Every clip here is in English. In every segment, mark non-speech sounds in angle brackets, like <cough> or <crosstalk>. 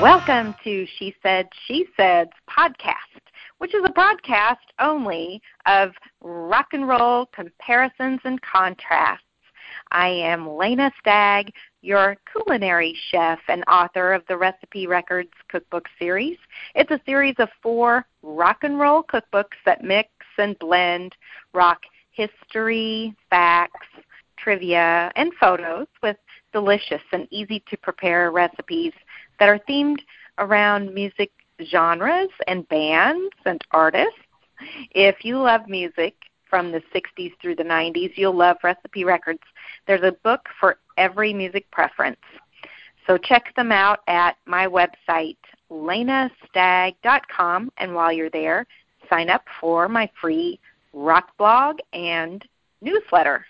Welcome to She Said, She Said's podcast, which is a broadcast only of rock and roll comparisons and contrasts. I am Lena Stagg, your culinary chef and author of the Recipe Records cookbook series. It's a series of four rock and roll cookbooks that mix and blend rock history, facts, trivia, and photos with delicious and easy to prepare recipes that are themed around music genres and bands and artists. If you love music from the 60s through the 90s, you'll love Recipe Records. There's a book for every music preference. So check them out at my website, lenastagg.com, and while you're there, sign up for my free rock blog and newsletter.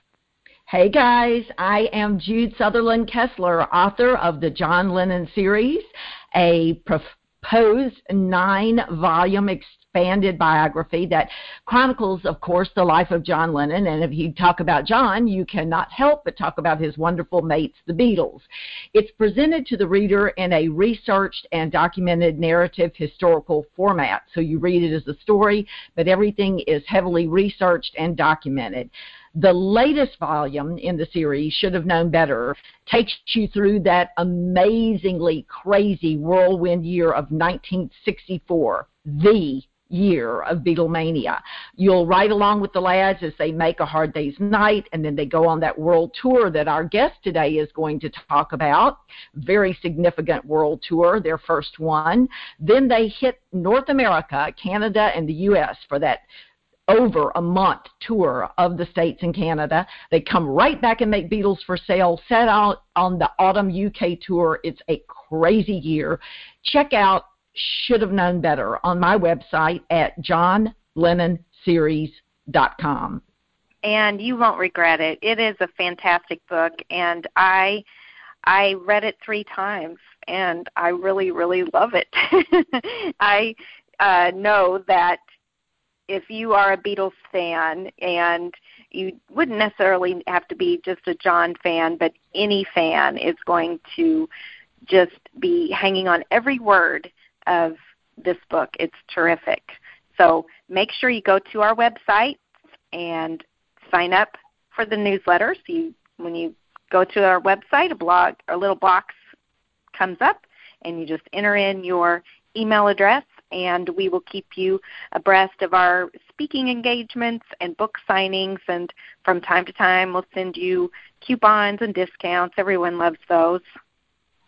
Hey guys, I am Jude Sutherland Kessler, author of the John Lennon series, a proposed nine volume expanded biography that chronicles, of course, the life of John Lennon. And if you talk about John, you cannot help but talk about his wonderful mates, the Beatles. It's presented to the reader in a researched and documented narrative historical format. So you read it as a story, but everything is heavily researched and documented. The latest volume in the series, Should Have Known Better, takes you through that amazingly crazy whirlwind year of 1964, the year of Beatlemania. You'll ride along with the lads as they make a hard day's night, and then they go on that world tour that our guest today is going to talk about. Very significant world tour, their first one. Then they hit North America, Canada, and the U.S. for that over a month tour of the states and Canada. They come right back and make Beatles for sale, set out on the autumn UK tour. It's a crazy year. Check out Should Have Known Better on my website at johnlennonseries.com. And you won't regret it. It is a fantastic book and I I read it 3 times and I really really love it. <laughs> I uh know that if you are a Beatles fan and you wouldn't necessarily have to be just a John fan, but any fan is going to just be hanging on every word of this book. It's terrific. So make sure you go to our website and sign up for the newsletter. So you, when you go to our website, a blog, a little box comes up, and you just enter in your email address and we will keep you abreast of our speaking engagements and book signings and from time to time we'll send you coupons and discounts everyone loves those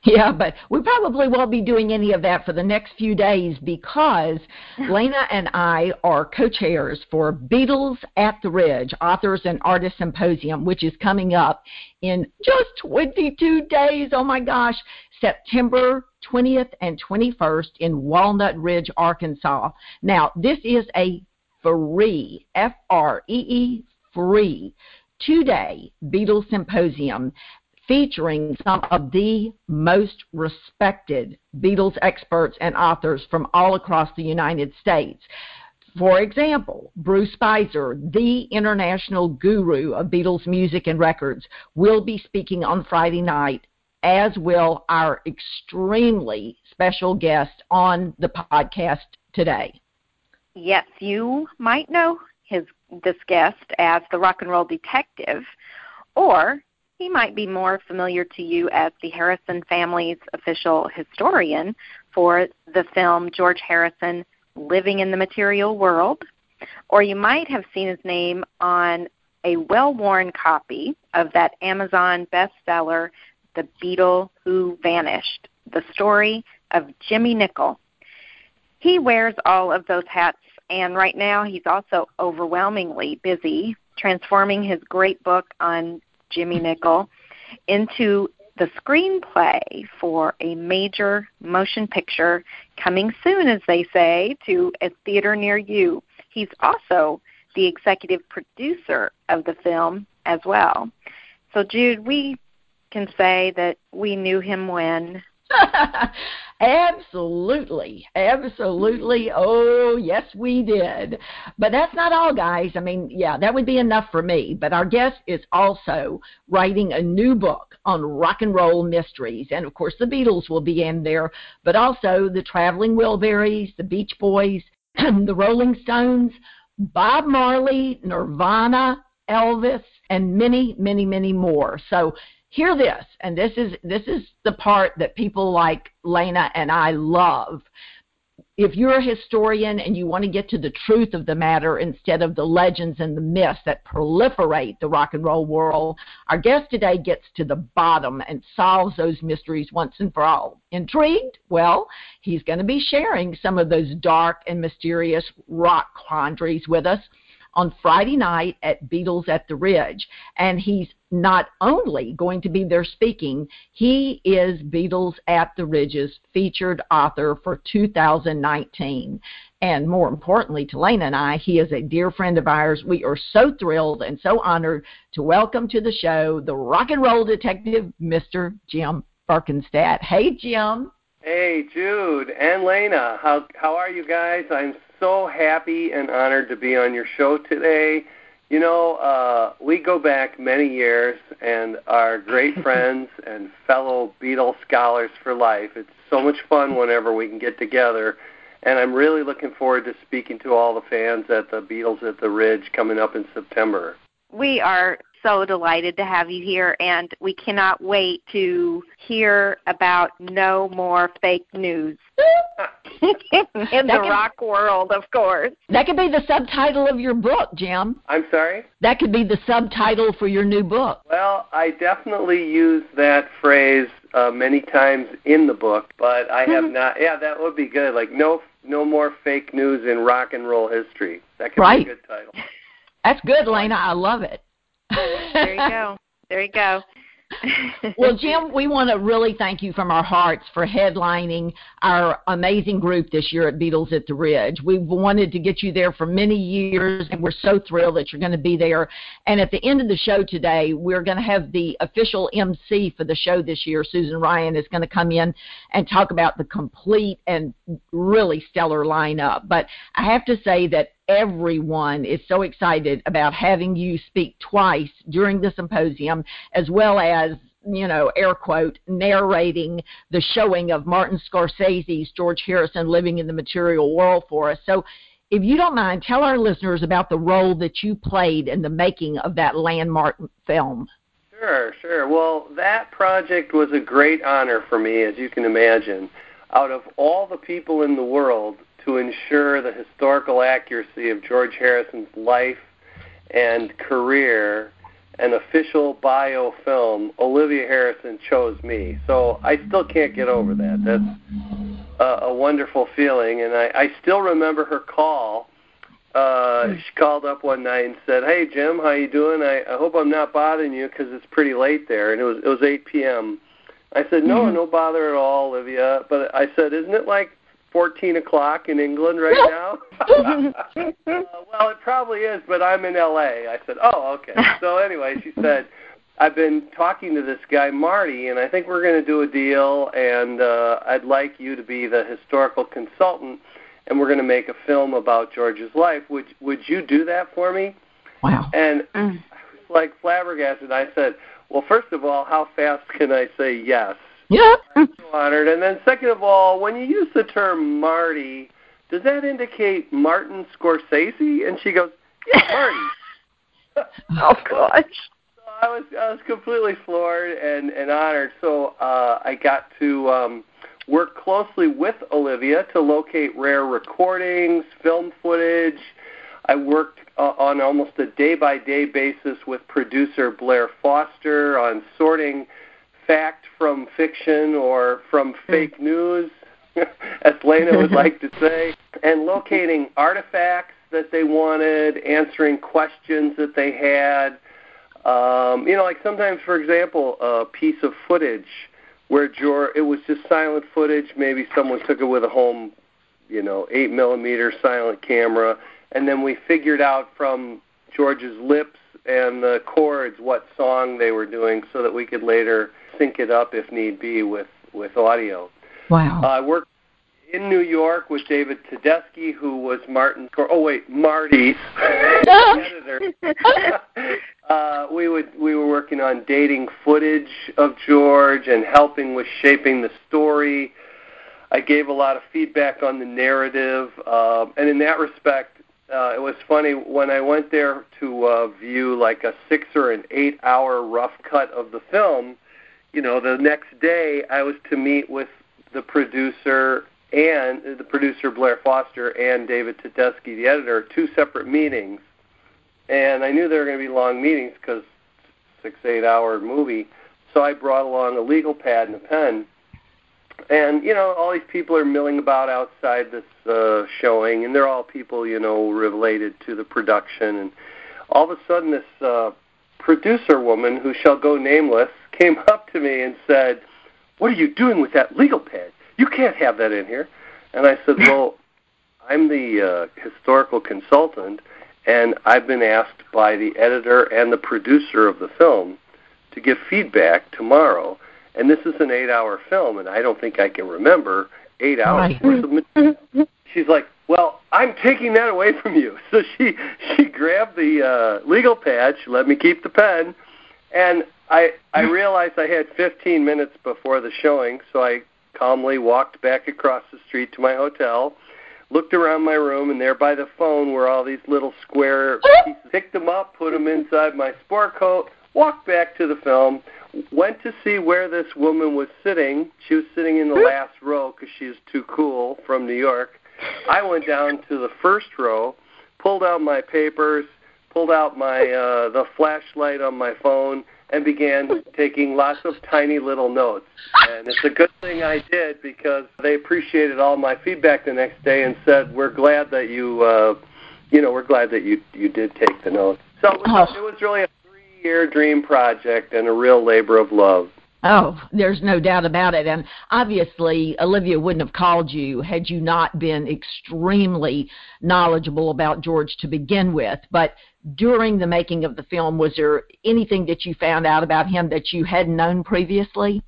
yeah, but we probably won't be doing any of that for the next few days because <laughs> Lena and I are co chairs for Beatles at the Ridge Authors and Artists Symposium, which is coming up in just 22 days. Oh my gosh. September 20th and 21st in Walnut Ridge, Arkansas. Now, this is a free, F R E E, free, two day Beatles Symposium featuring some of the most respected Beatles experts and authors from all across the United States. For example, Bruce Spizer, the international guru of Beatles music and records, will be speaking on Friday night as will our extremely special guest on the podcast today. Yes, you might know his this guest as the rock and roll detective, or he might be more familiar to you as the Harrison family's official historian for the film George Harrison Living in the Material World, or you might have seen his name on a well worn copy of that Amazon bestseller the Beatle Who Vanished, the story of Jimmy Nicol. He wears all of those hats, and right now he's also overwhelmingly busy transforming his great book on Jimmy Nicol into the screenplay for a major motion picture coming soon, as they say, to a theater near you. He's also the executive producer of the film as well. So, Jude, we can say that we knew him when. <laughs> Absolutely. Absolutely. Oh, yes, we did. But that's not all, guys. I mean, yeah, that would be enough for me. But our guest is also writing a new book on rock and roll mysteries. And of course, the Beatles will be in there, but also the Traveling Wilburys, the Beach Boys, <clears throat> the Rolling Stones, Bob Marley, Nirvana, Elvis, and many, many, many more. So hear this, and this is this is the part that people like Lena and I love. If you're a historian and you want to get to the truth of the matter instead of the legends and the myths that proliferate the rock and roll world, our guest today gets to the bottom and solves those mysteries once and for all. Intrigued? Well, he's going to be sharing some of those dark and mysterious rock quandaries with us on Friday night at Beatles at the Ridge. And he's not only going to be there speaking, he is Beatles at the Ridge's featured author for 2019. And more importantly to Lena and I, he is a dear friend of ours. We are so thrilled and so honored to welcome to the show the rock and roll detective, Mr. Jim Berkenstadt. Hey, Jim. Hey, Jude and Lena. How how are you guys? I'm so happy and honored to be on your show today. You know, uh, we go back many years and are great <laughs> friends and fellow Beatles scholars for life. It's so much fun whenever we can get together. And I'm really looking forward to speaking to all the fans at the Beatles at the Ridge coming up in September. We are so delighted to have you here, and we cannot wait to hear about no more fake news <laughs> in the can, rock world, of course. That could be the subtitle of your book, Jim. I'm sorry? That could be the subtitle for your new book. Well, I definitely use that phrase uh, many times in the book, but I have mm-hmm. not. Yeah, that would be good. Like no, no more fake news in rock and roll history. That could right. be a good title. <laughs> That's good, Lena. I love it. There you go. There you go. <laughs> well, Jim, we want to really thank you from our hearts for headlining our amazing group this year at Beatles at the Ridge. We've wanted to get you there for many years, and we're so thrilled that you're going to be there. And at the end of the show today, we're going to have the official MC for the show this year, Susan Ryan, is going to come in and talk about the complete and really stellar lineup. But I have to say that everyone is so excited about having you speak twice during the symposium, as well as you know, air quote, narrating the showing of Martin Scorsese's George Harrison living in the material world for us. So, if you don't mind, tell our listeners about the role that you played in the making of that landmark film. Sure, sure. Well, that project was a great honor for me, as you can imagine. Out of all the people in the world, to ensure the historical accuracy of George Harrison's life and career, an official biofilm, Olivia Harrison chose me. So I still can't get over that. That's a, a wonderful feeling, and I, I still remember her call. Uh, she called up one night and said, "Hey Jim, how you doing? I, I hope I'm not bothering you because it's pretty late there." And it was it was 8 p.m. I said, "No, mm-hmm. no bother at all, Olivia." But I said, "Isn't it like 14 o'clock in England right <laughs> now? <laughs> uh, well, it probably is, but I'm in LA. I said, oh, okay. <laughs> So anyway, she said, I've been talking to this guy Marty, and I think we're going to do a deal, and uh, I'd like you to be the historical consultant, and we're going to make a film about George's life. Would would you do that for me? Wow. And mm. I was like flabbergasted. I said, well, first of all, how fast can I say yes? Yeah. Honored. And then, second of all, when you use the term Marty, does that indicate Martin Scorsese? And she goes, Yeah, Marty. <laughs> oh gosh. So I was I was completely floored and and honored. So uh, I got to um, work closely with Olivia to locate rare recordings, film footage. I worked uh, on almost a day by day basis with producer Blair Foster on sorting fact from fiction or from hmm. fake news, <laughs> as Lena would like to say, and locating artifacts that they wanted, answering questions that they had. Um, you know, like sometimes, for example, a piece of footage where George, it was just silent footage. Maybe someone took it with a home, you know, eight millimeter silent camera, and then we figured out from George's lips and the chords what song they were doing, so that we could later sync it up if need be with with audio. Wow. Uh, I worked in New York with David Tedeschi, who was Martin. Oh wait, Marty, <laughs> editor. <laughs> uh, we would we were working on dating footage of George and helping with shaping the story. I gave a lot of feedback on the narrative, uh, and in that respect, uh, it was funny when I went there to uh, view like a six or an eight hour rough cut of the film. You know, the next day I was to meet with the producer and the producer Blair Foster and David Tedeschi, the editor, two separate meetings. And I knew they were going to be long meetings because six eight hour movie. So I brought along a legal pad and a pen. And you know, all these people are milling about outside this uh, showing, and they're all people you know related to the production. And all of a sudden, this uh, producer woman, who shall go nameless, came <laughs> up to me and said, "What are you doing with that legal pad? You can't have that in here." And I said, "Well, <laughs> I'm the uh, historical consultant, and I've been asked by the editor and the producer of the film to give feedback tomorrow. And this is an eight-hour film, and I don't think I can remember eight hours worth of material." <laughs> She's like, "Well, I'm taking that away from you." <laughs> So she she grabbed the uh, legal pad. She let me keep the pen, and I I realized I had 15 minutes before the showing, so I calmly walked back across the street to my hotel, looked around my room, and there by the phone were all these little square <laughs> pieces. Picked them up, put them inside my sport coat, walked back to the film, went to see where this woman was sitting. She was sitting in the last row because she was too cool from New York. I went down to the first row, pulled out my papers, pulled out my uh, the flashlight on my phone, and began taking lots of tiny little notes. And it's a good thing I did because they appreciated all my feedback the next day and said, "We're glad that you, uh, you know, we're glad that you you did take the notes." So it was, Oh. it was really a three-year dream project and a real labor of love. Oh, there's no doubt about it. And obviously, Olivia wouldn't have called you had you not been extremely knowledgeable about George to begin with. But during the making of the film, was there anything that you found out about him that you hadn't known previously?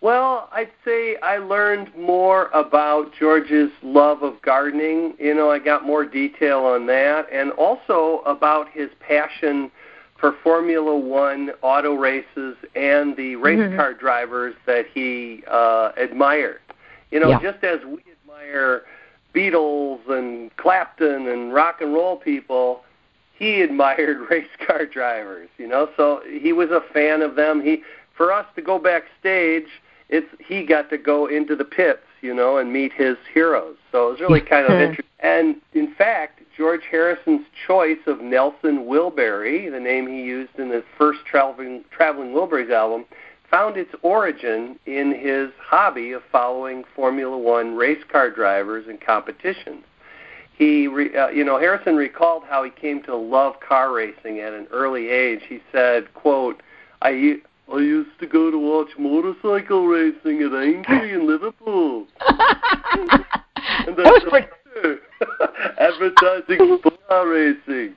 Well, I'd say I learned more about George's love of gardening. You know, I got more detail on that, and also about his passion for Formula One auto races and the race Mhm. car drivers that he uh, admired. You know, Yeah. just as we admire Beatles and Clapton and rock and roll people, he admired <laughs> race car drivers. You know, so he was a fan of them. He, for us to go backstage, it's he got to go into the pits, you know, and meet his heroes. So it was really kind of interesting. And in fact, George Harrison's choice of Nelson Wilbury, the name he used in the first traveling traveling Wilburys album, found its origin in his hobby of following Formula One race car drivers and competitions. He, re, uh, you know, Harrison recalled how he came to love car racing at an early age. He said, "quote I, I used to go to watch motorcycle racing at Aintree in Liverpool, <laughs> and then was pretty. <laughs> advertising car racing."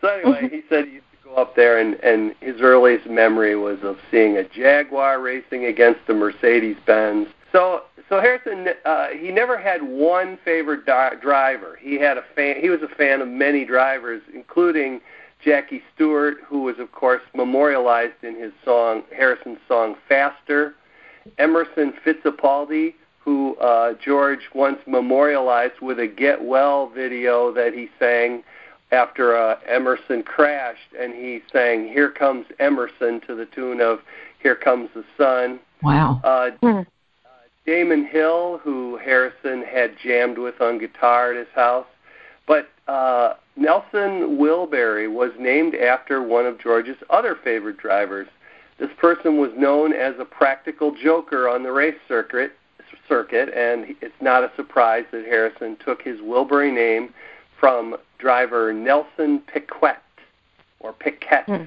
So anyway, he said he used to go up there, and and his earliest memory was of seeing a Jaguar racing against the Mercedes Benz. So so Harrison, uh, he never had one favorite di- driver. He had a fan. He was a fan of many drivers, including Jackie Stewart, who was of course memorialized in his song Harrison's song "Faster." Emerson Fittipaldi, who uh, George once memorialized with a "Get Well" video that he sang after uh, Emerson crashed, and he sang "Here Comes Emerson" to the tune of "Here Comes the Sun." Wow. Uh, Hmm. Damon Hill, who Harrison had jammed with on guitar at his house. But uh, Nelson Wilbury was named after one of George's other favorite drivers. This person was known as a practical joker on the race circuit, circuit, and it's not a surprise that Harrison took his Wilbury name from driver Nelson Piquet, or Piquet. Hmm.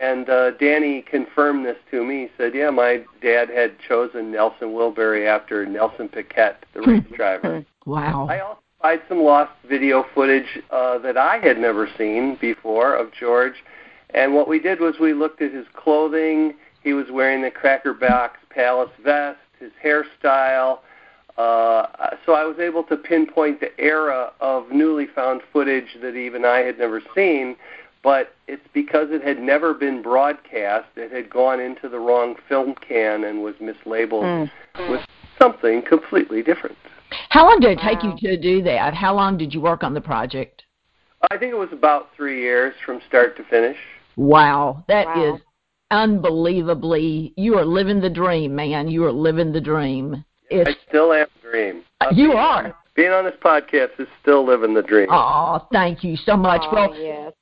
And uh, Danny confirmed this to me. He said, "Yeah, my dad had chosen Nelson Wilbury after Nelson Piquet, the race driver." Wow. I also find some lost video footage uh, that I had never seen before of George. And what we did was we looked at his clothing. He was wearing the Cracker Box Palace vest, his hairstyle, Uh, so I was able to pinpoint the era of newly found footage that even I had never seen, but it's because it had never been broadcast. It had gone into the wrong film can and was mislabeled mm. with something completely different. How long did it take wow. you to do that? How long did you work on the project? I think it was about three years from start to finish. Wow, that wow. is unbelievably. You are living the dream, man. You are living the dream. It's, I still am the dream. Uh, you are. being on this podcast is still living the dream. Oh, thank you so much. Oh, well, yes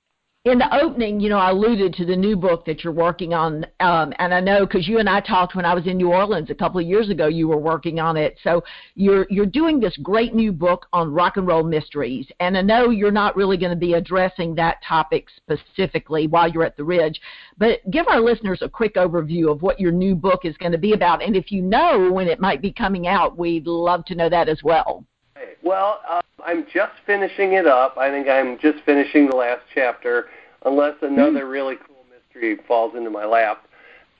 in the opening, you know, I alluded to the new book that you're working on, um, and I know because you and I talked when I was in New Orleans a couple of years ago. You were working on it, so you're you're doing this great new book on rock and roll mysteries, and I know you're not really going to be addressing that topic specifically while you're at the Ridge, but give our listeners a quick overview of what your new book is going to be about, and if you know when it might be coming out, we'd love to know that as well. Well, uh, I'm just finishing it up. I think I'm just finishing the last chapter, unless another mm. really cool mystery falls into my lap.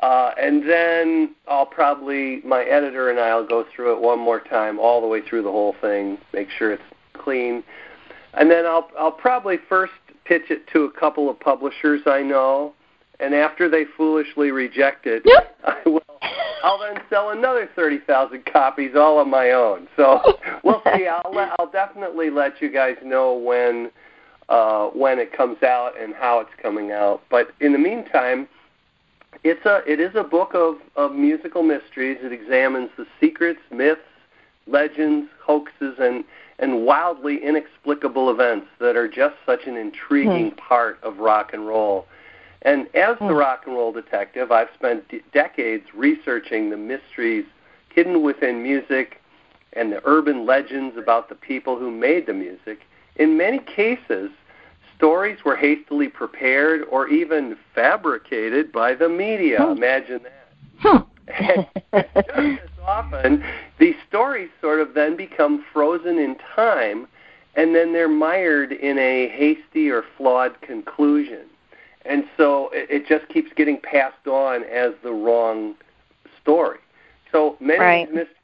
Uh, and then I'll probably, my editor and I will go through it one more time, all the way through the whole thing, make sure it's clean. And then I'll, I'll probably first pitch it to a couple of publishers I know, and after they foolishly reject it, yep. <laughs> I will I'll then sell another thirty thousand copies all on my own. So <laughs> we'll see. I'll let, I'll definitely let you guys know when uh, when it comes out and how it's coming out. But in the meantime, it's a it is a book of, of musical mysteries. It examines the secrets, myths, legends, hoaxes, and and wildly inexplicable events that are just such an intriguing hmm. part of rock and roll. And as the hmm. rock and roll detective, I've spent d- decades researching the mysteries hidden within music and the urban legends about the people who made the music. In many cases, stories were hastily prepared or even fabricated by the media. Hmm. Imagine that. and just as often, these stories sort of then become frozen in time and then they're mired in a hasty or flawed conclusion and so it, it just keeps getting passed on as the wrong story. So many right. mysteries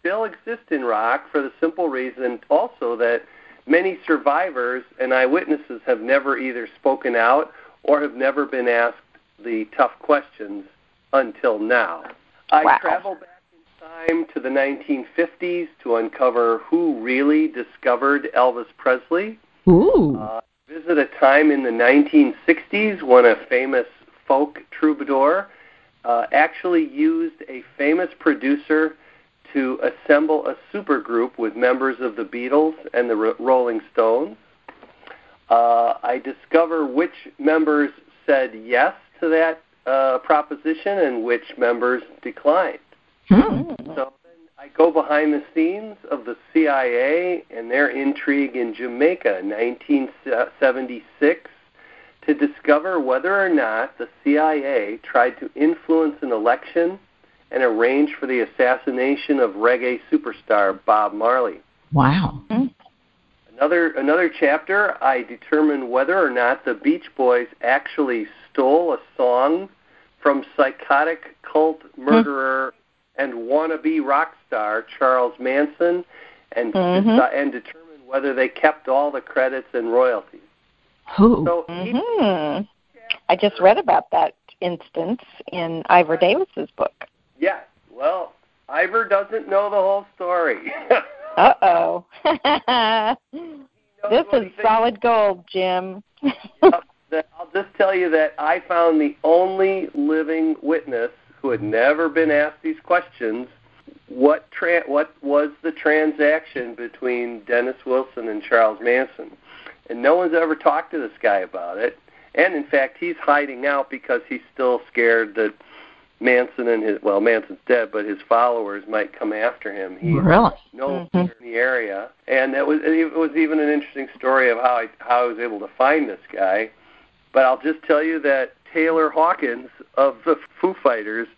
still exist in rock for the simple reason also that many survivors and eyewitnesses have never either spoken out or have never been asked the tough questions until now. I travel back in time to the 1950s to uncover who really discovered Elvis Presley. Ooh. Uh, visit a time in the 1960s when a famous folk troubadour uh, actually used a famous producer to assemble a supergroup with members of the Beatles and the Rolling Stones. Uh, I discover which members said yes to that uh, proposition and which members declined. Hmm. So I go behind the scenes of the CIA and their intrigue in Jamaica in 1976 to discover whether or not the CIA tried to influence an election and arrange for the assassination of reggae superstar Bob Marley. Wow. Mm-hmm. Another another chapter I determine whether or not the Beach Boys actually stole a song from psychotic cult murderer and wannabe rock star Charles Manson, and mm-hmm. deci- and determine whether they kept all the credits and royalties. Who? So mm-hmm. I just read about that instance in Ivor Davis's book. Yes. Well, Ivor doesn't know the whole story. <laughs> uh oh. <laughs> this is solid gold, Jim. I'll just tell you that I found the only living witness who had never been asked these questions what tra- what was the transaction between Dennis Wilson and Charles Manson? And no one's ever talked to this guy about it. And in fact, he's hiding out because he's still scared that Manson and his well, Manson's dead, but his followers might come after him. He's really? no mm-hmm. in the area, and it was it was even an interesting story of how I how I was able to find this guy. But I'll just tell you that Taylor Hawkins of the Foo Fighters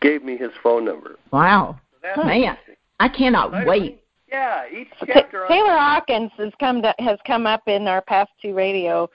gave me his phone number. Wow, so man, I cannot I wait. Yeah, each chapter. Taylor Hawkins has come to, has come up in our past two radio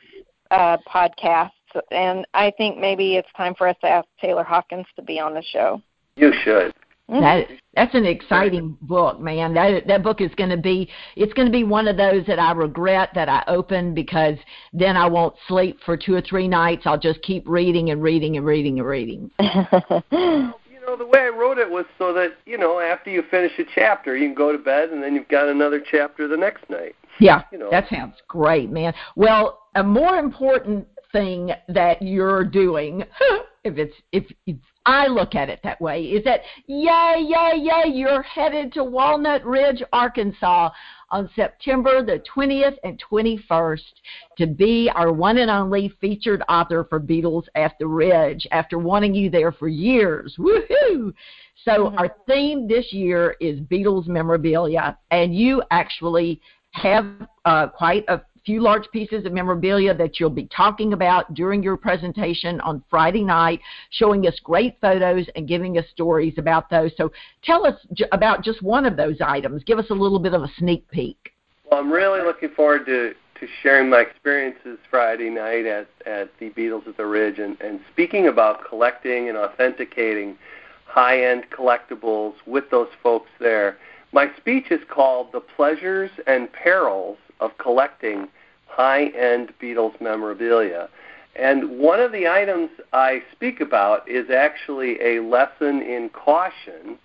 uh, podcasts, and I think maybe it's time for us to ask Taylor Hawkins to be on the show. You should. That that's an exciting book, man. That that book is going to be it's going to be one of those that I regret that I opened because then I won't sleep for two or three nights. I'll just keep reading and reading and reading and reading. you <laughs> know, the way I wrote it was so that you know after you finish a chapter, you can go to bed and then you've got another chapter the next night. Yeah, you know. that sounds great, man. Well, a more important thing that you're doing, <laughs> if it's if, if I look at it that way, is that yay, yay, yay, you're headed to Walnut Ridge, Arkansas on September the 20th and 21st to be our one and only featured author for Beatles at the Ridge after wanting you there for years. Woohoo! So mm-hmm. our theme this year is Beatles memorabilia, and you actually have uh, quite a few large pieces of memorabilia that you'll be talking about during your presentation on Friday night, showing us great photos and giving us stories about those. So tell us j- about just one of those items. Give us a little bit of a sneak peek. Well, I'm really looking forward to, to sharing my experiences Friday night at, at the Beatles at the Ridge and, and speaking about collecting and authenticating high end collectibles with those folks there. My speech is called The Pleasures and Perils of Collecting High End Beatles Memorabilia. And one of the items I speak about is actually a lesson in caution.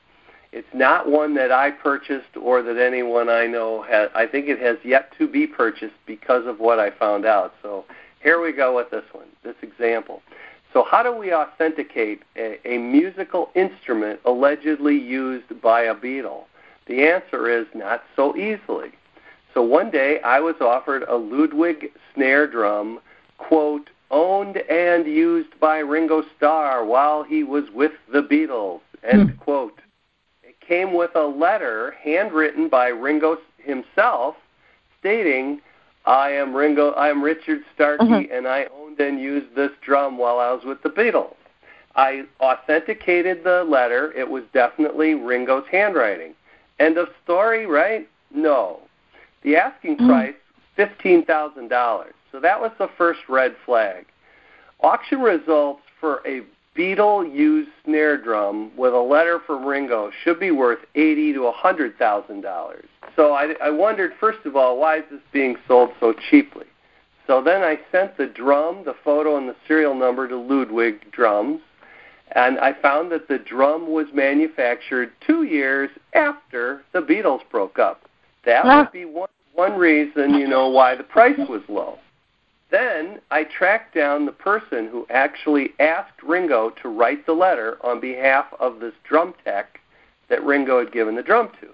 It's not one that I purchased or that anyone I know has. I think it has yet to be purchased because of what I found out. So here we go with this one, this example. So, how do we authenticate a, a musical instrument allegedly used by a Beatle? The answer is not so easily. So one day I was offered a Ludwig snare drum, quote, owned and used by Ringo Starr while he was with the Beatles, end hmm. quote. It came with a letter handwritten by Ringo himself stating, I am Ringo, I am Richard Starkey, mm-hmm. and I owned and used this drum while I was with the Beatles. I authenticated the letter. It was definitely Ringo's handwriting. End of story, right? No. The asking mm. price, $15,000. So that was the first red flag. Auction results for a Beatle used snare drum with a letter from Ringo should be worth eighty to a hundred thousand dollars. So I, I wondered, first of all, why is this being sold so cheaply? So then I sent the drum, the photo, and the serial number to Ludwig Drums, and I found that the drum was manufactured two years after the Beatles broke up. That would be one one reason, you know, why the price was low. Then I tracked down the person who actually asked Ringo to write the letter on behalf of this drum tech that Ringo had given the drum to.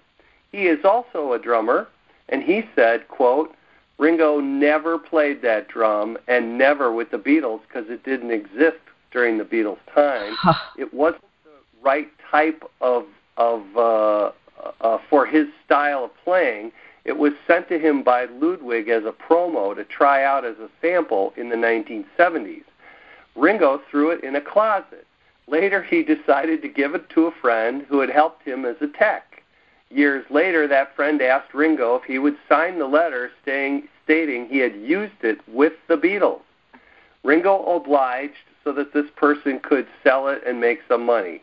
He is also a drummer, and he said, quote, Ringo never played that drum and never with the Beatles because it didn't exist during the Beatles' time. it wasn't the right type of of uh, uh, for his style of playing. It was sent to him by Ludwig as a promo to try out as a sample in the 1970s. Ringo threw it in a closet. Later, he decided to give it to a friend who had helped him as a tech. Years later, that friend asked Ringo if he would sign the letter stating, stating he had used it with the Beatles. Ringo obliged so that this person could sell it and make some money,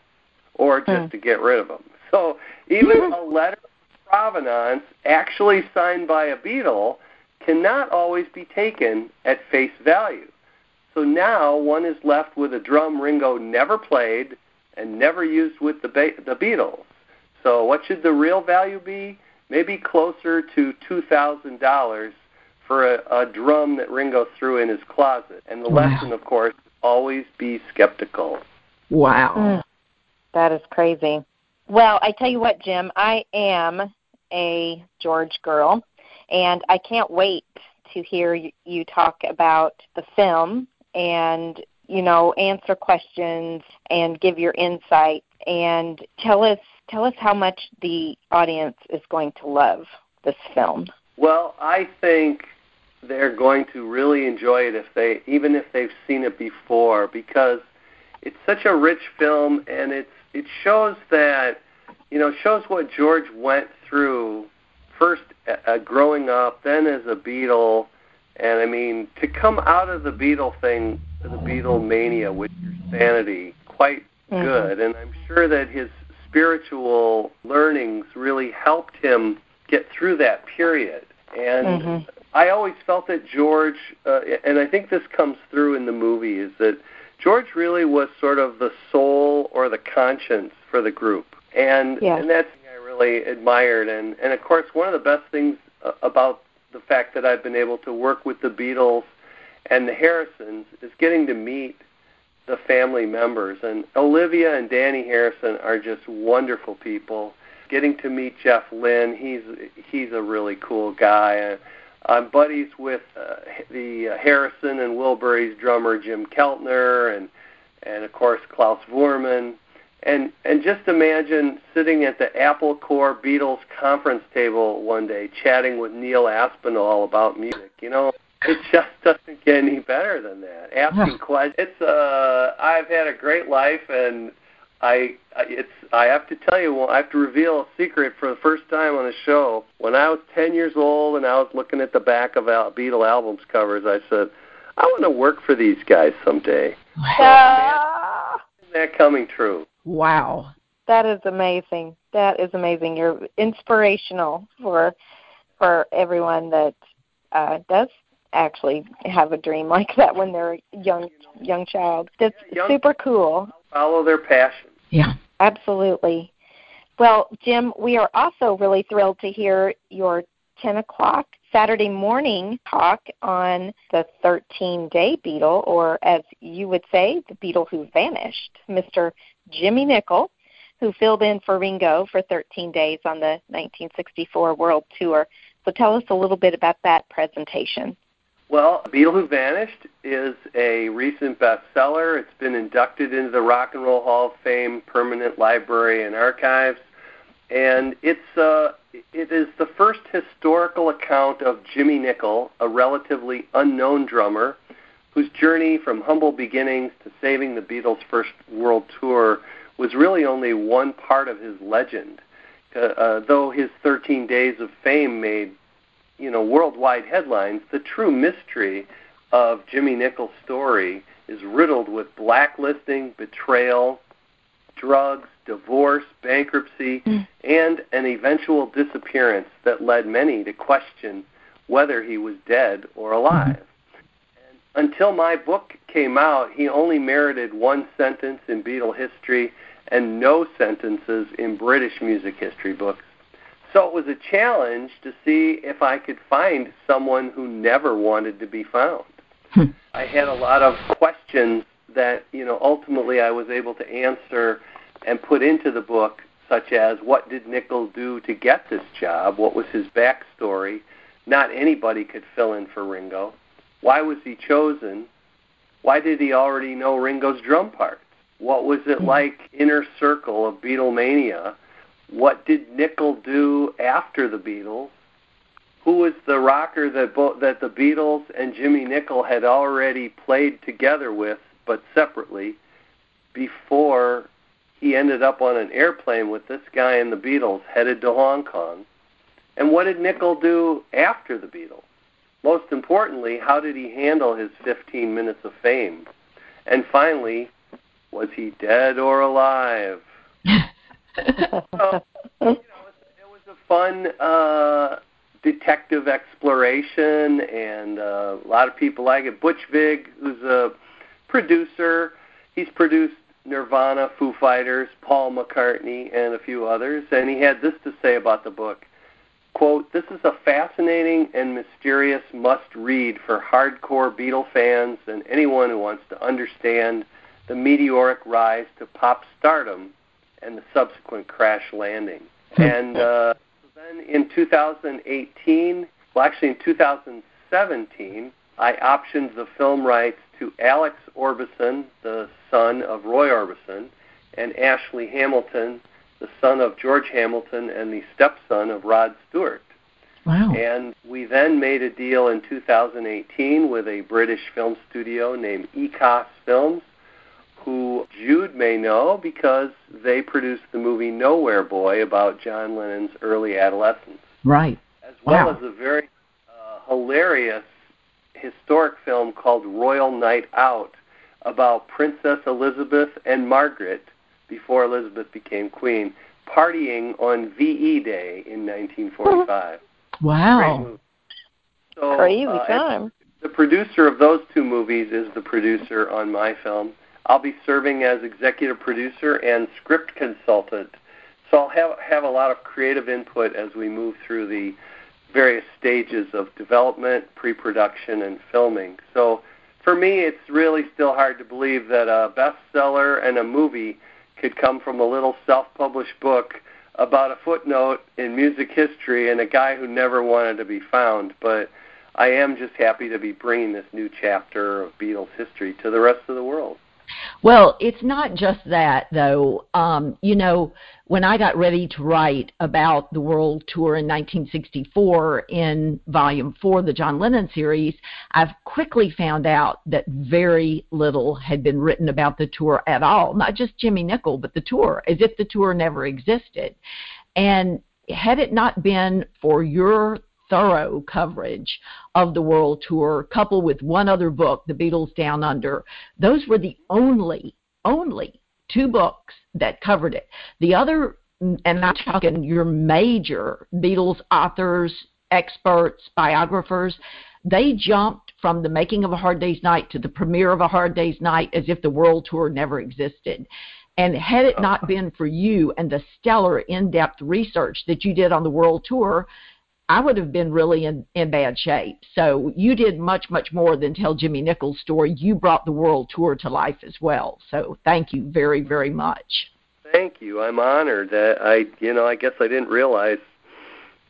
or just hmm. to get rid of him. So even a letter of provenance, actually signed by a Beatle, cannot always be taken at face value. So now one is left with a drum Ringo never played and never used with the, ba- the Beatles. So what should the real value be? Maybe closer to $2,000 for a, a drum that Ringo threw in his closet. And the wow. lesson, of course, always be skeptical. Wow. Mm, that is crazy. Well, I tell you what, Jim, I am a George girl, and I can't wait to hear you talk about the film and you know answer questions and give your insight and tell us tell us how much the audience is going to love this film. Well, I think they're going to really enjoy it if they even if they've seen it before because it's such a rich film and it's it shows that you know shows what George went through first uh, growing up, then as a Beatle, and I mean to come out of the Beatle thing, the Beatle mania with your sanity, quite mm-hmm. good. And I'm sure that his spiritual learnings really helped him get through that period. And Mhm. I always felt that George, uh, and I think this comes through in the movie, is that George really was sort of the soul or the conscience for the group, and Yes. and that's something I really admired. And and of course, one of the best things uh, about the fact that I've been able to work with the Beatles and the Harrisons is getting to meet the family members. And Olivia and Danny Harrison are just wonderful people. Getting to meet Jeff Lynne, he's he's a really cool guy. I'm buddies with uh, the uh, Harrison and Wilburys drummer Jim Keltner, and and of course Klaus Voormann, and and just imagine sitting at the Apple Corps Beatles conference table one day, chatting with Neil Aspinall about music. You know, it just <laughs> doesn't get any better than that. Asking questions. It's uh, I've had a great life, and I I- it's I have to tell you, well, I have to reveal a secret for the first time on the show. When I was 10 years old and I was looking at the back of Al- Beatle albums covers, I said, I want to work for these guys someday. Ah, <laughs> Isn't that coming true? Wow. that is amazing. That is amazing. You're inspirational for for everyone that uh, does actually have a dream like that when they're a young young child. That's Young- super cool. Follow their passion. Yeah. Absolutely. Well, Jim, we are also really thrilled to hear your 10 o'clock Saturday morning talk on the 13 day Beatle, or as you would say, the Beatle who vanished, Mr. Jimmy Nicol, who filled in for Ringo for 13 days on the 1964 World Tour. So tell us a little bit about that presentation. Well, Beatle Who Vanished is a recent bestseller. It's been inducted into the Rock and Roll Hall of Fame Permanent Library and Archives, and it's uh, it is the first historical account of Jimmy Nicol, a relatively unknown drummer, whose journey from humble beginnings to saving the Beatles' first world tour was really only one part of his legend. Uh, uh, though his 13 days of fame made you know worldwide headlines, the true mystery of Jimmy Nicol's story is riddled with blacklisting, betrayal, drugs, divorce, bankruptcy, Mm. and an eventual disappearance that led many to question whether he was dead or alive. And until my book came out, he only merited one sentence in Beatle history and no sentences in British music history books. So it was a challenge to see if I could find someone who never wanted to be found. Hmm. I had a lot of questions that, you know, ultimately I was able to answer and put into the book, such as what did Nicol do to get this job? What was his backstory? Not anybody could fill in for Ringo. Why was he chosen? Why did he already know Ringo's drum parts? What was it Hmm. like inner circle of Beatlemania? What did Nicol do after the Beatles? Who was the rocker that bo- that the Beatles and Jimmy Nicol had already played together with, but separately, before he ended up on an airplane with this guy and the Beatles headed to Hong Kong? And what did Nicol do after the Beatles? Most importantly, how did he handle his 15 minutes of fame? And finally, was he dead or alive? So, you know, it, was a fun uh, detective exploration, and uh, a lot of people like it. Butch Vig, who's a producer, he's produced Nirvana, Foo Fighters, Paul McCartney, and a few others, and he had this to say about the book. Quote, this is a fascinating and mysterious must-read for hardcore Beatle fans and anyone who wants to understand the meteoric rise to pop stardom and the subsequent crash landing. And uh, then in 2018, well, actually in 2017, I optioned the film rights to Alex Orbison, the son of Roy Orbison, and Ashley Hamilton, the son of George Hamilton and the stepson of Rod Stewart. Wow. And we then made a deal in 2018 with a British film studio named Ecosse Films, who Jude may know because they produced the movie Nowhere Boy about John Lennon's early adolescence, Right. as well Wow. as a very uh, hilarious historic film called Royal Night Out about Princess Elizabeth and Margaret, before Elizabeth became queen, partying on VE Day in 1945. Wow. So, Crazy uh, time. The producer of those two movies is the producer on my film. I'll be serving as executive producer and script consultant. So I'll have have a lot of creative input as we move through the various stages of development, pre-production, and filming. So for me, it's really still hard to believe that a bestseller and a movie could come from a little self-published book about a footnote in music history and a guy who never wanted to be found. But I am just happy to be bringing this new chapter of Beatles history to the rest of the world. Well, it's not just that, though. Um, you know, when I got ready to write about the world tour in 1964 in volume four, of the John Lennon series, I've quickly found out that very little had been written about the tour at all. Not just Jimmy Nicol, but the tour, as if the tour never existed. And had it not been for your thorough coverage of the world tour, coupled with one other book, The Beatles Down Under. Those were the only, only two books that covered it. The other, and I'm talking your major Beatles authors, experts, biographers, they jumped from the making of A Hard Day's Night to the premiere of A Hard Day's Night as if the world tour never existed. And had it not oh. been for you and the stellar in depth research that you did on the world tour, I would have been really in, in bad shape. So you did much, much more than tell Jimmy Nicol's story. You brought the world tour to life as well. So thank you very, very much. Thank you. I'm honored that I, you know, I guess I didn't realize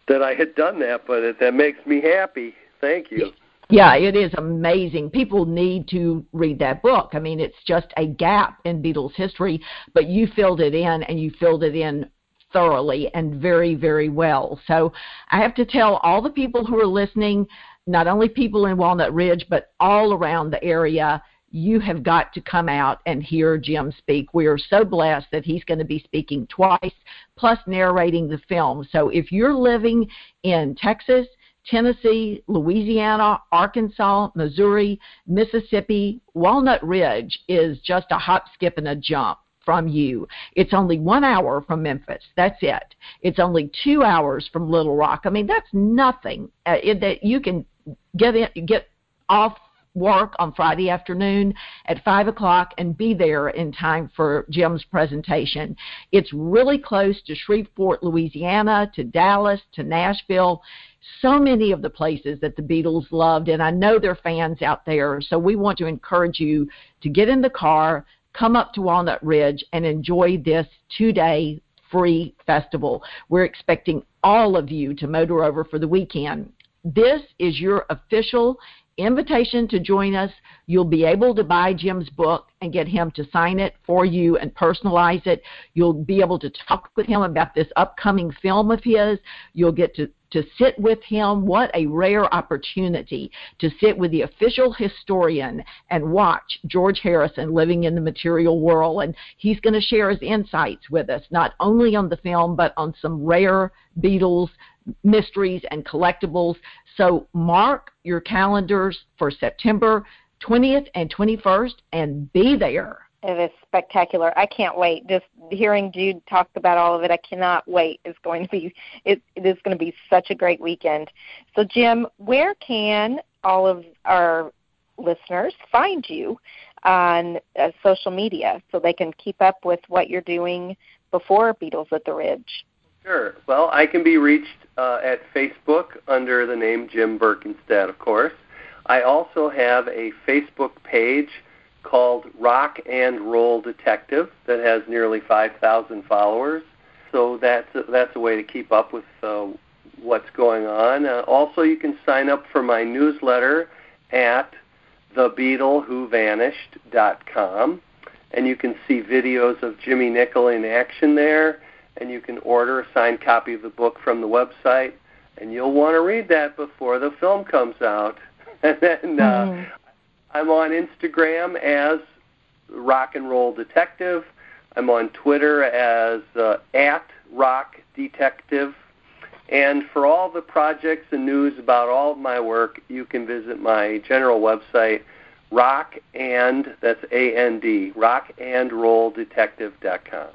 that I had done that, but it, that makes me happy. Thank you. Yeah, it is amazing. People need to read that book. I mean, it's just a gap in Beatles history, but you filled it in and you filled it in thoroughly and very, very well. So I have to tell all the people who are listening, not only people in Walnut Ridge, but all around the area, you have got to come out and hear Jim speak. We are so blessed that he's going to be speaking twice, plus narrating the film. So if you're living in Texas, Tennessee, Louisiana, Arkansas, Missouri, Mississippi, Walnut Ridge is just a hop, skip, and a jump from you. It's only one hour from Memphis. That's it. It's only two hours from Little Rock. I mean, that's nothing uh, it, that you can get in, get off work on Friday afternoon at 5 o'clock and be there in time for Jim's presentation. It's really close to Shreveport, Louisiana, to Dallas, to Nashville. So many of the places that the Beatles loved, and I know they're fans out there. So we want to encourage you to get in the car, come up to Walnut Ridge and enjoy this two day free festival. We're expecting all of you to motor over for the weekend. This is your official invitation to join us. You'll be able to buy Jim's book and get him to sign it for you and personalize it. You'll be able to talk with him about this upcoming film of his. You'll get to to sit with him. What a rare opportunity to sit with the official historian and watch George Harrison living in the material world. And he's going to share his insights with us, not only on the film, but on some rare Beatles mysteries and collectibles. So mark your calendars for September 20th and 21st and be there. It is spectacular. I can't wait. Just hearing Jude talk about all of it, I cannot wait. It's going to be it, it is going to be such a great weekend. So Jim, where can all of our listeners find you on uh, social media so they can keep up with what you're doing before Beatles at the Ridge? Sure. Well, I can be reached uh, at Facebook under the name Jim Berkenstadt, of course. I also have a Facebook page called Rock and Roll Detective that has nearly 5,000 followers. So that's a, that's a way to keep up with uh, what's going on. Uh, also, you can sign up for my newsletter at thebeatlewhovanished.com, and you can see videos of Jimmy Nicol in action there, and you can order a signed copy of the book from the website, and you'll want to read that before the film comes out. <laughs> and then uh, mm. I'm on Instagram as Rock and Roll Detective. I'm on Twitter as uh, at Rock Detective. And for all the projects and news about all of my work, you can visit my general website, rock and that's A N D Rock and Roll rockandrolldetective.com.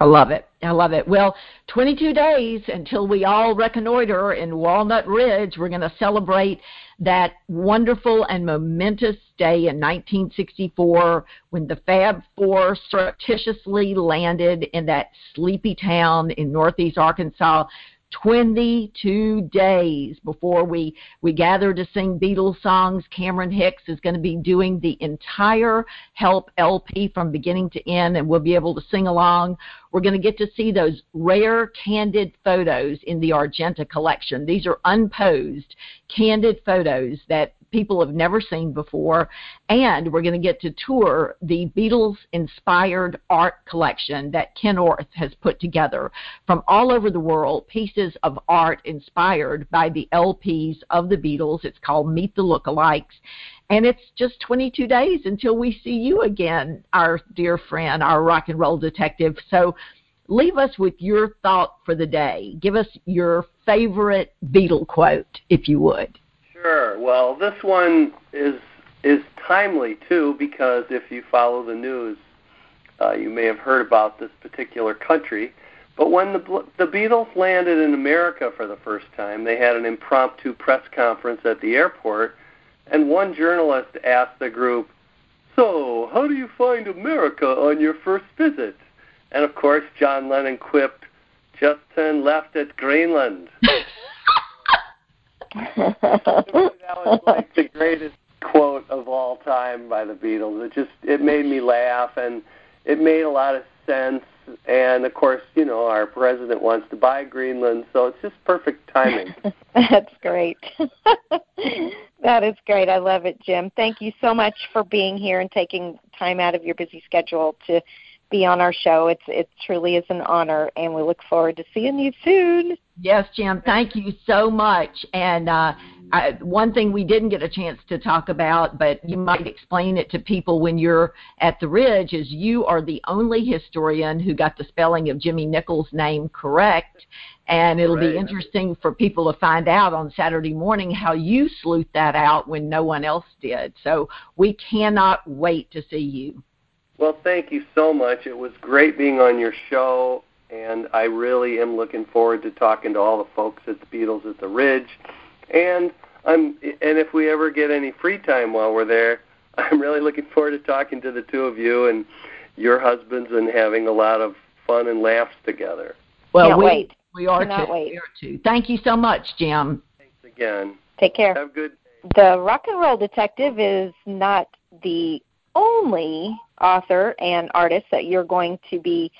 I love it. I love it. Well, 22 days until we all reconnoiter in Walnut Ridge. We're going to celebrate that wonderful and momentous day in 1964 when the Fab Four surreptitiously landed in that sleepy town in northeast Arkansas 22 days before we, we gather to sing Beatles songs. Cameron Hicks is going to be doing the entire Help LP from beginning to end, and we'll be able to sing along. We're going to get to see those rare candid photos in the Argenta collection. These are unposed, candid photos that people have never seen before. And we're going to get to tour the Beatles inspired art collection that Ken Orth has put together from all over the world, pieces of art inspired by the LPs of the Beatles. It's called Meet the Lookalikes. And it's just 22 days until we see you again, our dear friend, our rock and roll detective. So leave us with your thought for the day. Give us your favorite Beatle quote, if you would. Sure. Well, this one is is timely too because if you follow the news, uh, you may have heard about this particular country. But when the the Beatles landed in America for the first time, they had an impromptu press conference at the airport, and one journalist asked the group, "So, how do you find America on your first visit?" And of course, John Lennon quipped, "Just turn left at Greenland." <laughs> that was like <laughs> the greatest quote of all time by the Beatles. It just it made me laugh and it made a lot of sense. And of course, you know, our president wants to buy Greenland, so it's just perfect timing. <laughs> That's great. <laughs> that is great. I love it, Jim. Thank you so much for being here and taking time out of your busy schedule to be on our show. It's it truly is an honor, and we look forward to seeing you soon. Yes, Jim. Thank you so much. And uh, I, one thing we didn't get a chance to talk about, but you might explain it to people when you're at the Ridge, is you are the only historian who got the spelling of Jimmy Nicol's name correct. And it'll right. be interesting for people to find out on Saturday morning how you sleuth that out when no one else did. So we cannot wait to see you. Well, thank you so much. It was great being on your show, and I really am looking forward to talking to all the folks at the Beatles at the Ridge. And I'm and if we ever get any free time while we're there, <laughs> I'm really looking forward to talking to the two of you and your husbands and having a lot of fun and laughs together. Well, Can't we, wait. we are Cannot too. Wait. We are too. Thank you so much, Jim. Thanks again. Take care. Have good. The Rock and Roll Detective is not the only author and artist that you're going to be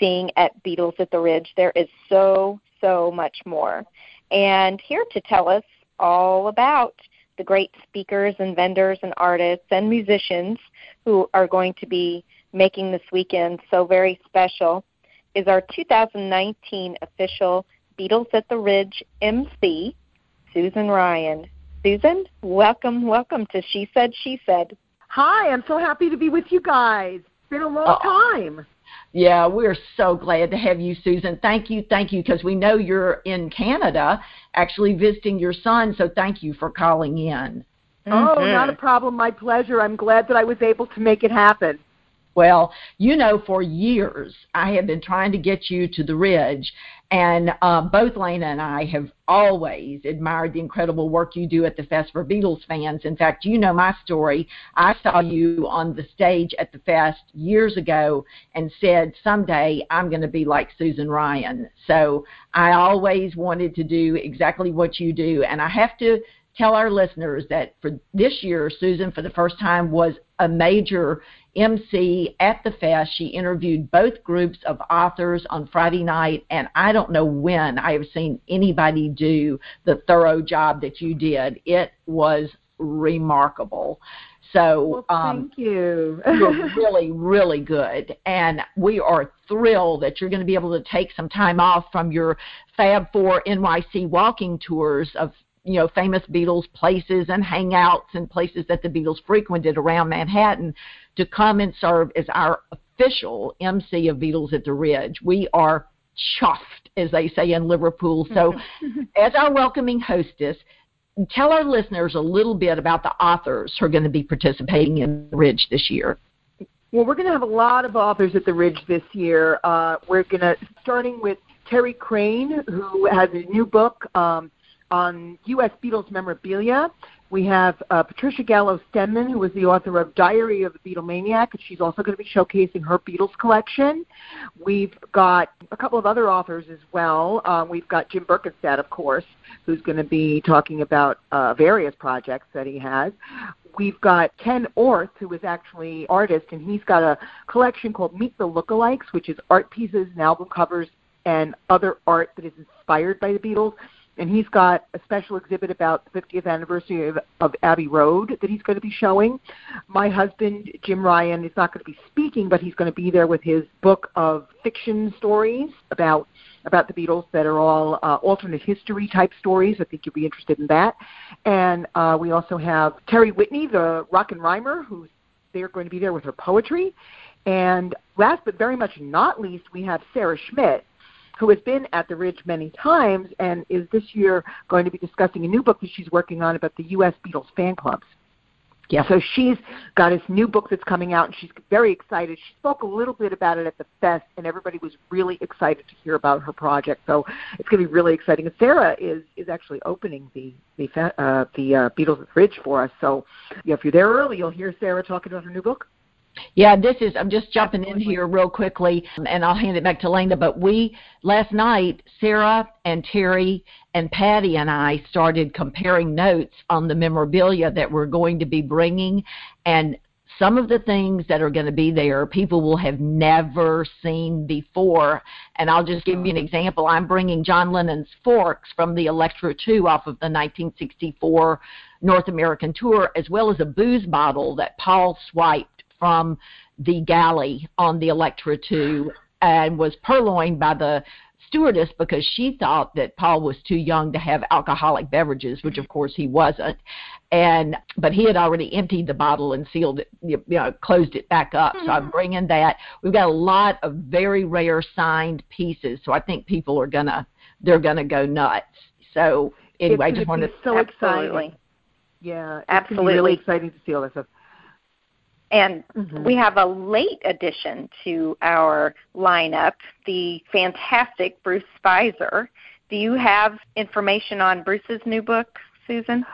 seeing at Beatles at the Ridge. There is so, so much more. And here to tell us all about the great speakers and vendors and artists and musicians who are going to be making this weekend so very special is our 2019 official Beatles at the Ridge MC, Susan Ryan. Susan, welcome, welcome to She Said, She Said. Hi, I'm so happy to be with you guys. It's been a long oh. time. Yeah, we're so glad to have you, Susan. Thank you, thank you, because we know you're in Canada actually visiting your son, so thank you for calling in. Oh, mm-hmm. not a problem. My pleasure. I'm glad that I was able to make it happen. Well, you know, for years I have been trying to get you to the Ridge, and uh, both Lena and I have always admired the incredible work you do at the Fest for Beatles fans. In fact, you know my story. I saw you on the stage at the Fest years ago and said, someday I'm going to be like Susan Ryan. So I always wanted to do exactly what you do. And I have to tell our listeners that for this year, Susan, for the first time, was a major MC at the fest. She interviewed both groups of authors on Friday night, and I don't know when I have seen anybody do the thorough job that you did. It was remarkable. So well, um, thank you. you're really, really good, and we are thrilled that you're going to be able to take some time off from your Fab Four NYC walking tours of you know famous Beatles places and hangouts and places that the Beatles frequented around Manhattan to come and serve as our official MC of Beatles at the Ridge. We are chuffed, as they say in Liverpool. So, <laughs> as our welcoming hostess, tell our listeners a little bit about the authors who are going to be participating in the Ridge this year. Well, we're going to have a lot of authors at the Ridge this year. Uh, we're going to starting with Terry Crane, who has a new book um, on U.S. Beatles memorabilia. We have uh, Patricia Gallo Stenman, who is the author of Diary of a Beatlemaniac, and she's also going to be showcasing her Beatles collection. We've got a couple of other authors as well. Um, we've got Jim Berkenstadt, of course, who's going to be talking about uh, various projects that he has. We've got Ken Orth, who is actually artist, and he's got a collection called Meet the Lookalikes, which is art pieces and album covers and other art that is inspired by the Beatles and he's got a special exhibit about the 50th anniversary of, of Abbey Road that he's going to be showing. My husband, Jim Ryan, is not going to be speaking, but he's going to be there with his book of fiction stories about about the Beatles that are all uh, alternate history type stories. I think you'll be interested in that. And uh, we also have Terry Whitney, the rock and rhymer, who's they're going to be there with her poetry. And last but very much not least, we have Sarah Schmidt, who has been at the Ridge many times and is this year going to be discussing a new book that she's working on about the U.S. Beatles fan clubs. Yeah, so she's got this new book that's coming out, and she's very excited. She spoke a little bit about it at the fest, and everybody was really excited to hear about her project. So it's going to be really exciting. And Sarah is is actually opening the the uh, the uh, Beatles at Ridge for us. So yeah, if you're there early, you'll hear Sarah talking about her new book. Yeah, this is. I'm just jumping Absolutely. in here real quickly, um, and I'll hand it back to Lena. But we last night, Sarah and Terry and Patty and I started comparing notes on the memorabilia that we're going to be bringing, and some of the things that are going to be there, people will have never seen before. And I'll just give you an uh-huh. example. I'm bringing John Lennon's forks from the Electra 2 off of the 1964 North American tour, as well as a booze bottle that Paul swiped from the galley on the Electra 2 and was purloined by the stewardess because she thought that Paul was too young to have alcoholic beverages, which of course he wasn't. And but he had already emptied the bottle and sealed it, you know, closed it back up. Mm-hmm. So I'm mm-hmm. bringing that. We've got a lot of very rare signed pieces, so I think people are gonna they're gonna go nuts. So anyway, I just wanted to so absolutely. exciting. Yeah, absolutely, really exciting to see all this stuff. And mm-hmm. we have a late addition to our lineup, the fantastic Bruce Spizer. Do you have information on Bruce's new book, Susan?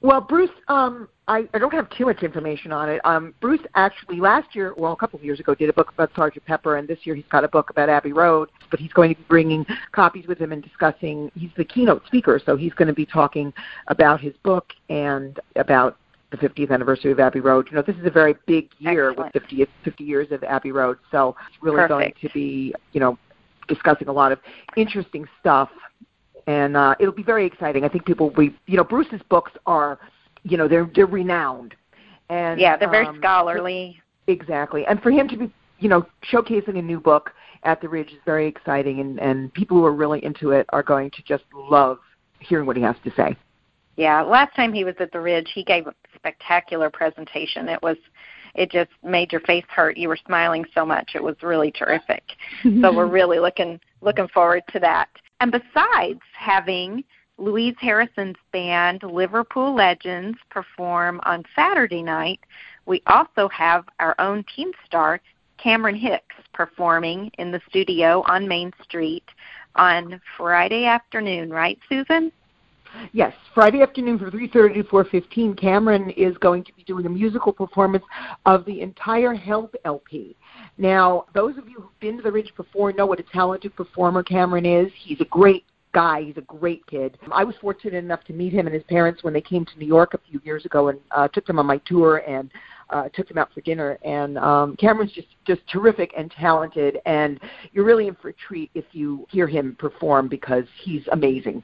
Well, Bruce, um, I, I don't have too much information on it. Um, Bruce actually last year, well, a couple of years ago, did a book about Sergeant Pepper, and this year he's got a book about Abbey Road. But he's going to be bringing copies with him and discussing. He's the keynote speaker, so he's going to be talking about his book and about the 50th anniversary of Abbey Road. You know, this is a very big year Excellent. with 50, 50 years of Abbey Road, so it's really Perfect. going to be, you know, discussing a lot of interesting stuff, and uh, it'll be very exciting. I think people will be, you know, Bruce's books are, you know, they're they're renowned, and yeah, they're very um, scholarly. Exactly, and for him to be, you know, showcasing a new book at the Ridge is very exciting, and and people who are really into it are going to just love hearing what he has to say. Yeah, last time he was at the Ridge, he gave a spectacular presentation. It was it just made your face hurt. You were smiling so much. It was really terrific. so we're <laughs> really looking looking forward to that. And besides having Louise Harrison's band Liverpool Legends perform on Saturday night, we also have our own teen star Cameron Hicks performing in the studio on Main Street on Friday afternoon, right Susan? Yes, Friday afternoon from 3:30 to 4:15, Cameron is going to be doing a musical performance of the entire Help LP. Now, those of you who've been to the Ridge before know what a talented performer Cameron is. He's a great guy. He's a great kid. I was fortunate enough to meet him and his parents when they came to New York a few years ago and uh, took them on my tour and uh, took them out for dinner. And um, Cameron's just just terrific and talented, and you're really in for a treat if you hear him perform because he's amazing.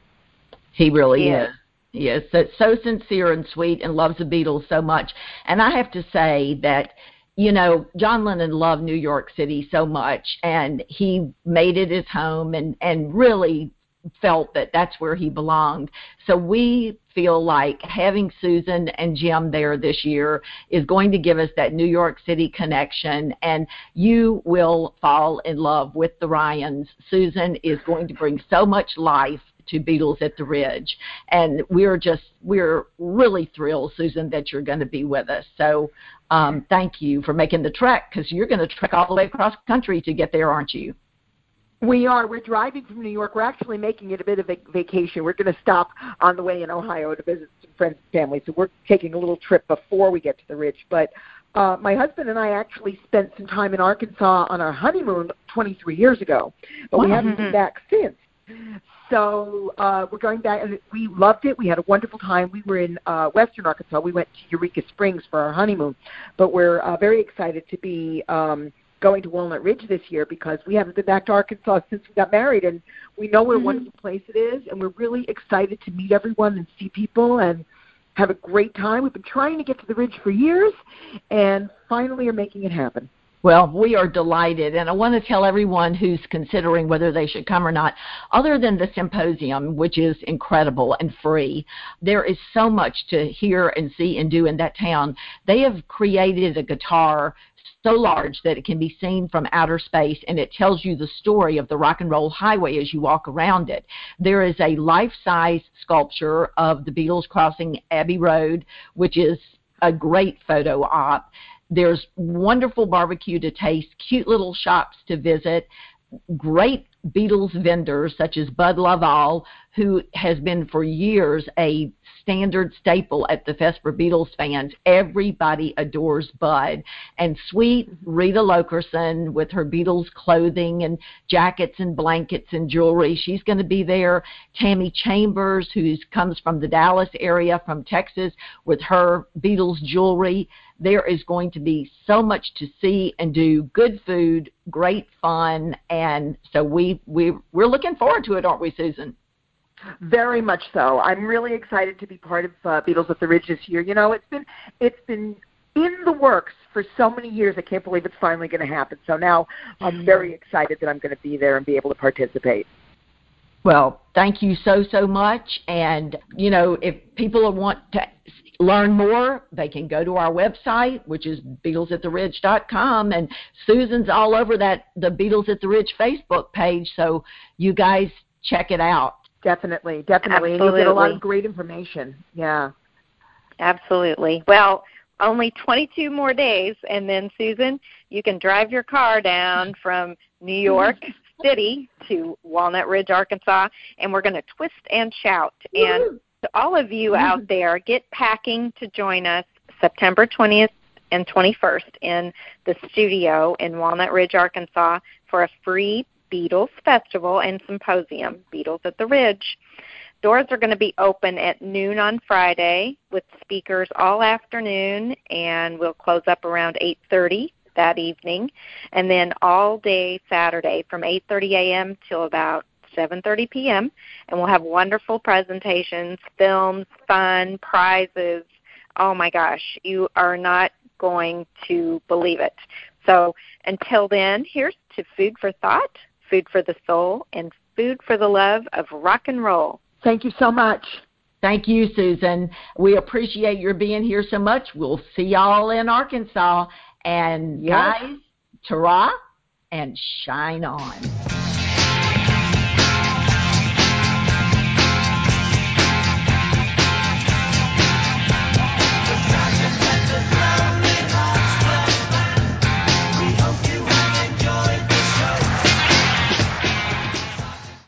He really is. He is so, so sincere and sweet and loves the Beatles so much. And I have to say that you know, John Lennon loved New York City so much, and he made it his home, and and really felt that that's where he belonged. So we feel like having Susan and Jim there this year is going to give us that New York City connection, and you will fall in love with the Ryans. Susan is going to bring so much life to Beatles at the Ridge. And we're just, we're really thrilled, Susan, that you're going to be with us. So um, thank you for making the trek because you're going to trek all the way across country to get there, aren't you? We are. We're driving from New York. We're actually making it a bit of a vacation. We're going to stop on the way in Ohio to visit some friends and family. So we're taking a little trip before we get to the ridge. But uh, my husband and I actually spent some time in Arkansas on our honeymoon 23 years ago, but we haven't been back since. So uh, we're going back, and we loved it. We had a wonderful time. We were in uh, Western Arkansas. We went to Eureka Springs for our honeymoon, but we're uh, very excited to be um, going to Walnut Ridge this year because we haven't been back to Arkansas since we got married, and we know what a mm-hmm. wonderful place it is, and we're really excited to meet everyone and see people and have a great time. We've been trying to get to the Ridge for years, and finally are making it happen. Well, we are delighted, and I want to tell everyone who's considering whether they should come or not, other than the symposium, which is incredible and free, there is so much to hear and see and do in that town. They have created a guitar so large that it can be seen from outer space and it tells you the story of the rock and roll highway as you walk around it. There is a life size sculpture of the Beatles crossing Abbey Road, which is a great photo op. There's wonderful barbecue to taste, cute little shops to visit, great Beatles vendors such as Bud Lovell, who has been for years a standard staple at the Fest for Beatles fans. Everybody adores Bud. And sweet mm-hmm. Rita Lokerson with her Beatles clothing and jackets and blankets and jewelry, she's going to be there. Tammy Chambers, who comes from the Dallas area from Texas with her Beatles jewelry. There is going to be so much to see and do. Good food, great fun, and so we we we're looking forward to it, aren't we, Susan? Very much so. I'm really excited to be part of uh, Beatles at the Ridge this year. You know, it's been it's been in the works for so many years. I can't believe it's finally going to happen. So now I'm very excited that I'm going to be there and be able to participate. Well, thank you so so much. And you know, if people want to learn more, they can go to our website, which is BeatlesAtTheRidge.com, and Susan's all over that the Beatles at the Ridge Facebook page. So you guys check it out. Definitely, definitely. Absolutely. And you get a lot of great information. Yeah. Absolutely. Well, only 22 more days, and then Susan, you can drive your car down <laughs> from New York <laughs> City to Walnut Ridge, Arkansas, and we're going to twist and shout. And to all of you mm-hmm. out there, get packing to join us September 20th and 21st in the studio in Walnut Ridge, Arkansas for a free Beatles Festival and Symposium, Beatles at the Ridge. Doors are going to be open at noon on Friday with speakers all afternoon, and we'll close up around 8:30 that evening, and then all day Saturday from 8:30 a.m. till about 7:30 p.m. and we'll have wonderful presentations, films, fun, prizes. Oh my gosh, you are not going to believe it. So until then, here's to food for thought food for the soul, and food for the love of rock and roll. Thank you so much. Thank you, Susan. We appreciate your being here so much. We'll see y'all in Arkansas. And yes. guys, ta and shine on.